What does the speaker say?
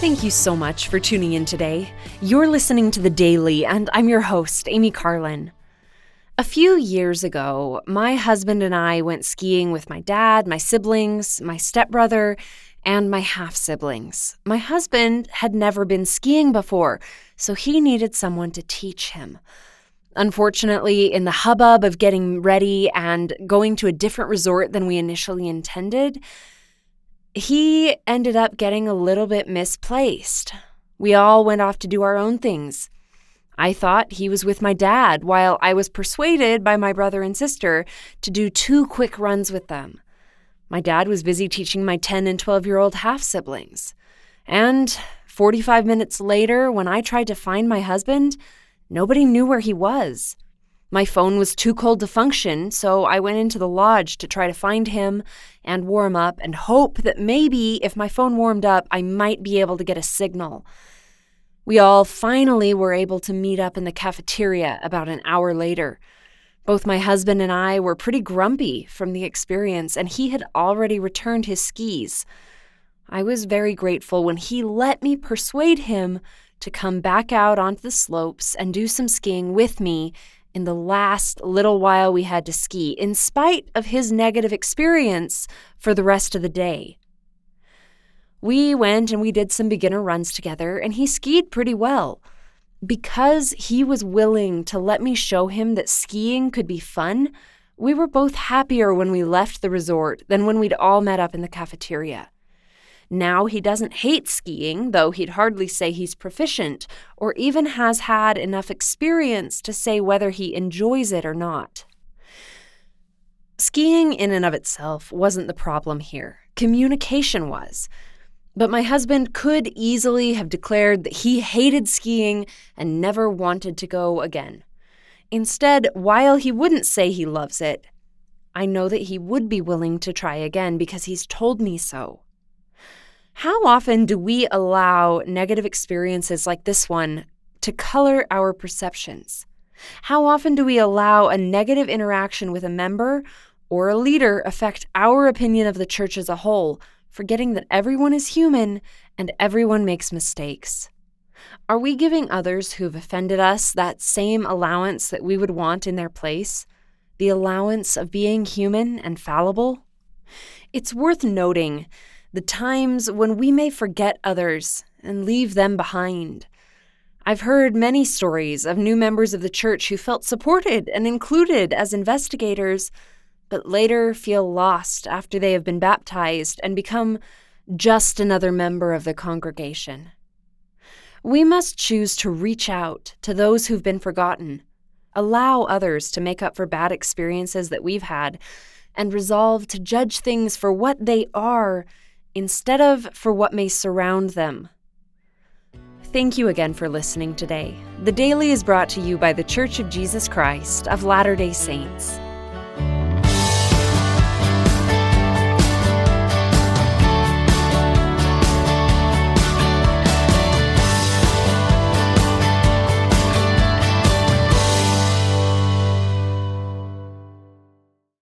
Thank you so much for tuning in today. You're listening to The Daily, and I'm your host, Amy Carlin. A few years ago, my husband and I went skiing with my dad, my siblings, my stepbrother, and my half siblings. My husband had never been skiing before, so he needed someone to teach him. Unfortunately, in the hubbub of getting ready and going to a different resort than we initially intended, he ended up getting a little bit misplaced. We all went off to do our own things. I thought he was with my dad, while I was persuaded by my brother and sister to do two quick runs with them. My dad was busy teaching my 10 and 12 year old half siblings. And 45 minutes later, when I tried to find my husband, nobody knew where he was. My phone was too cold to function, so I went into the lodge to try to find him and warm up and hope that maybe if my phone warmed up, I might be able to get a signal. We all finally were able to meet up in the cafeteria about an hour later. Both my husband and I were pretty grumpy from the experience, and he had already returned his skis. I was very grateful when he let me persuade him to come back out onto the slopes and do some skiing with me in the last little while we had to ski, in spite of his negative experience for the rest of the day. We went and we did some beginner runs together, and he skied pretty well. Because he was willing to let me show him that skiing could be fun, we were both happier when we left the resort than when we'd all met up in the cafeteria. Now he doesn't hate skiing, though he'd hardly say he's proficient, or even has had enough experience to say whether he enjoys it or not. Skiing in and of itself wasn't the problem here, communication was. But my husband could easily have declared that he hated skiing and never wanted to go again. Instead, while he wouldn't say he loves it, I know that he would be willing to try again because he's told me so. How often do we allow negative experiences like this one to color our perceptions? How often do we allow a negative interaction with a member or a leader affect our opinion of the church as a whole, forgetting that everyone is human and everyone makes mistakes? Are we giving others who've offended us that same allowance that we would want in their place? The allowance of being human and fallible? It's worth noting the times when we may forget others and leave them behind. I've heard many stories of new members of the church who felt supported and included as investigators, but later feel lost after they have been baptized and become just another member of the congregation. We must choose to reach out to those who've been forgotten, allow others to make up for bad experiences that we've had, and resolve to judge things for what they are instead of for what may surround them. Thank you again for listening today. The Daily is brought to you by The Church of Jesus Christ of Latter day Saints.